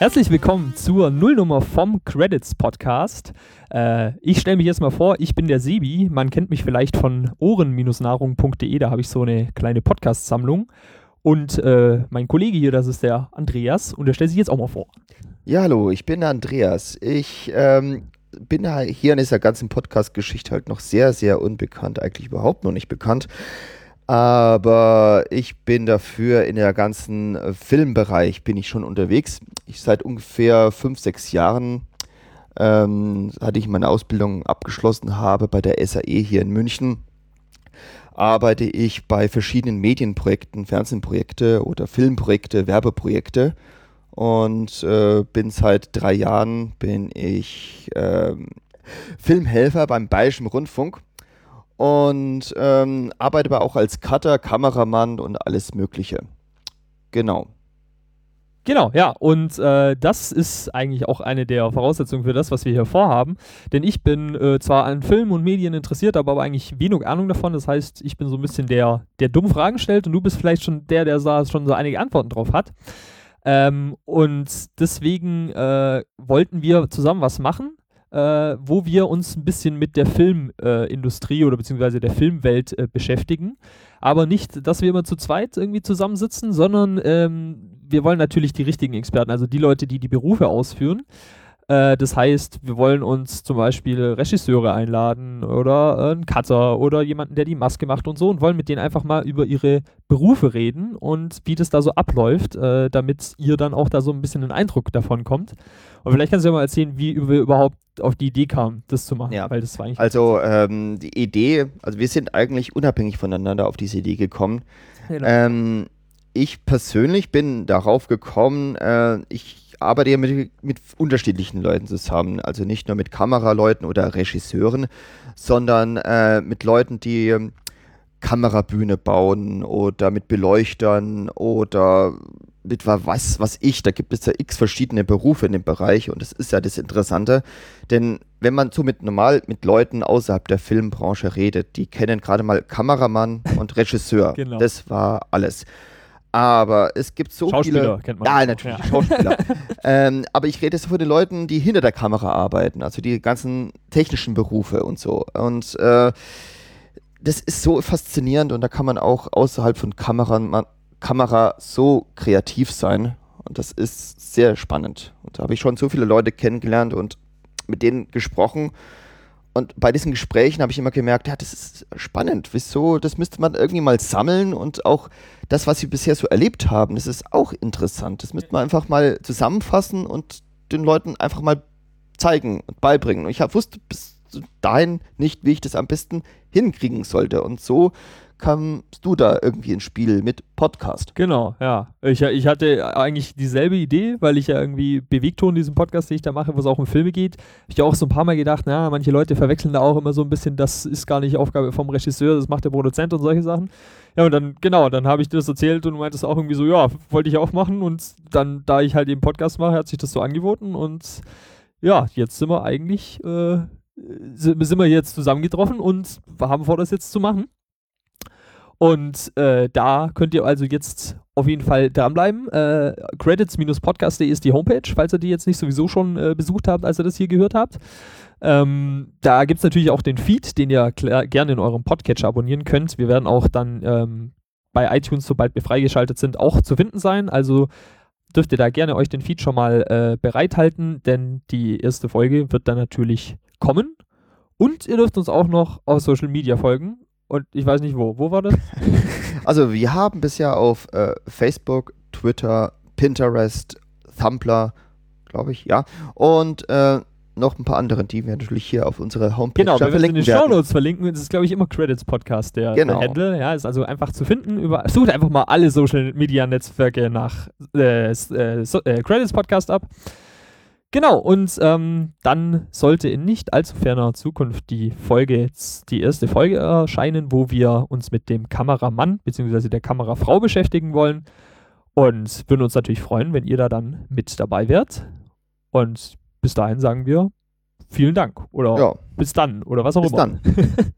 Herzlich willkommen zur Nullnummer vom Credits Podcast. Äh, ich stelle mich jetzt mal vor, ich bin der Sebi. Man kennt mich vielleicht von ohren-nahrung.de, da habe ich so eine kleine Podcast-Sammlung. Und äh, mein Kollege hier, das ist der Andreas, und der stellt sich jetzt auch mal vor. Ja, hallo, ich bin der Andreas. Ich ähm, bin hier in dieser ganzen Podcast-Geschichte halt noch sehr, sehr unbekannt, eigentlich überhaupt noch nicht bekannt. Aber ich bin dafür in der ganzen äh, Filmbereich bin ich schon unterwegs. Ich seit ungefähr fünf, sechs Jahren ähm, hatte ich meine Ausbildung abgeschlossen habe bei der SAE hier in München. Arbeite ich bei verschiedenen Medienprojekten, Fernsehprojekte oder Filmprojekte, Werbeprojekte und äh, bin seit drei Jahren bin ich ähm, Filmhelfer beim Bayerischen Rundfunk und ähm, arbeite aber auch als Cutter, Kameramann und alles Mögliche. Genau. Genau, ja, und äh, das ist eigentlich auch eine der Voraussetzungen für das, was wir hier vorhaben. Denn ich bin äh, zwar an Film und Medien interessiert, aber, aber eigentlich wenig Ahnung davon. Das heißt, ich bin so ein bisschen der, der dumme Fragen stellt und du bist vielleicht schon der, der schon so einige Antworten drauf hat. Ähm, und deswegen äh, wollten wir zusammen was machen äh, wo wir uns ein bisschen mit der Filmindustrie äh, oder beziehungsweise der Filmwelt äh, beschäftigen. Aber nicht, dass wir immer zu zweit irgendwie zusammensitzen, sondern ähm, wir wollen natürlich die richtigen Experten, also die Leute, die die Berufe ausführen. Äh, das heißt, wir wollen uns zum Beispiel Regisseure einladen oder äh, einen Cutter oder jemanden, der die Maske macht und so und wollen mit denen einfach mal über ihre Berufe reden und wie das da so abläuft, äh, damit ihr dann auch da so ein bisschen einen Eindruck davon kommt. Und vielleicht kannst du ja mal erzählen, wie wir überhaupt auf die Idee kamen, das zu machen. Ja, weil das war eigentlich also ähm, die Idee, also wir sind eigentlich unabhängig voneinander auf diese Idee gekommen. Genau. Ähm, ich persönlich bin darauf gekommen, äh, ich arbeite ja mit, mit unterschiedlichen Leuten zusammen. Also nicht nur mit Kameraleuten oder Regisseuren, sondern äh, mit Leuten, die ähm, Kamerabühne bauen oder mit Beleuchtern oder mit was, was ich. Da gibt es ja x verschiedene Berufe in dem Bereich und das ist ja das Interessante. Denn wenn man so mit normal mit Leuten außerhalb der Filmbranche redet, die kennen gerade mal Kameramann und Regisseur. Genau. Das war alles. Aber es gibt so Schauspieler viele. kennt man. Ja, natürlich, ja. Schauspieler. ähm, aber ich rede jetzt von den Leuten, die hinter der Kamera arbeiten, also die ganzen technischen Berufe und so. Und äh, das ist so faszinierend und da kann man auch außerhalb von Kamera, man, Kamera so kreativ sein. Und das ist sehr spannend. Und da habe ich schon so viele Leute kennengelernt und mit denen gesprochen. Und bei diesen Gesprächen habe ich immer gemerkt, ja, das ist spannend. Wieso? Das müsste man irgendwie mal sammeln und auch das, was sie bisher so erlebt haben, das ist auch interessant. Das müsste man einfach mal zusammenfassen und den Leuten einfach mal zeigen und beibringen. Und ich wusste bis dahin nicht, wie ich das am besten hinkriegen sollte. Und so kamst du da irgendwie ins Spiel mit Podcast. Genau, ja. Ich, ich hatte eigentlich dieselbe Idee, weil ich ja irgendwie Bewegton, diesen Podcast, den ich da mache, wo es auch um Filme geht, habe ich auch so ein paar Mal gedacht, na, manche Leute verwechseln da auch immer so ein bisschen, das ist gar nicht Aufgabe vom Regisseur, das macht der Produzent und solche Sachen. Ja, und dann, genau, dann habe ich dir das erzählt und du meintest auch irgendwie so, ja, wollte ich auch machen und dann, da ich halt eben Podcast mache, hat sich das so angeboten und ja, jetzt sind wir eigentlich, äh, sind wir jetzt zusammengetroffen und haben vor, das jetzt zu machen. Und äh, da könnt ihr also jetzt auf jeden Fall dranbleiben. Äh, Credits-podcast.de ist die Homepage, falls ihr die jetzt nicht sowieso schon äh, besucht habt, als ihr das hier gehört habt. Ähm, da gibt es natürlich auch den Feed, den ihr gerne in eurem Podcatcher abonnieren könnt. Wir werden auch dann ähm, bei iTunes, sobald wir freigeschaltet sind, auch zu finden sein. Also dürft ihr da gerne euch den Feed schon mal äh, bereithalten, denn die erste Folge wird dann natürlich kommen. Und ihr dürft uns auch noch auf Social Media folgen. Und ich weiß nicht wo. Wo war das? Also wir haben bisher auf äh, Facebook, Twitter, Pinterest, Tumblr, glaube ich, ja. Und äh, noch ein paar andere, die wir natürlich hier auf unserer Homepage genau, verlinken Genau, in den Show Notes verlinken. Das ist, glaube ich, immer Credits Podcast, der, genau. der Handle. Ja, ist also einfach zu finden. Über, sucht einfach mal alle Social Media Netzwerke nach äh, äh, so, äh, Credits Podcast ab. Genau, und ähm, dann sollte in nicht allzu ferner Zukunft die Folge, die erste Folge erscheinen, wo wir uns mit dem Kameramann bzw. der Kamerafrau beschäftigen wollen. Und würden uns natürlich freuen, wenn ihr da dann mit dabei wärt. Und bis dahin sagen wir vielen Dank oder ja. bis dann oder was auch bis immer. Bis dann.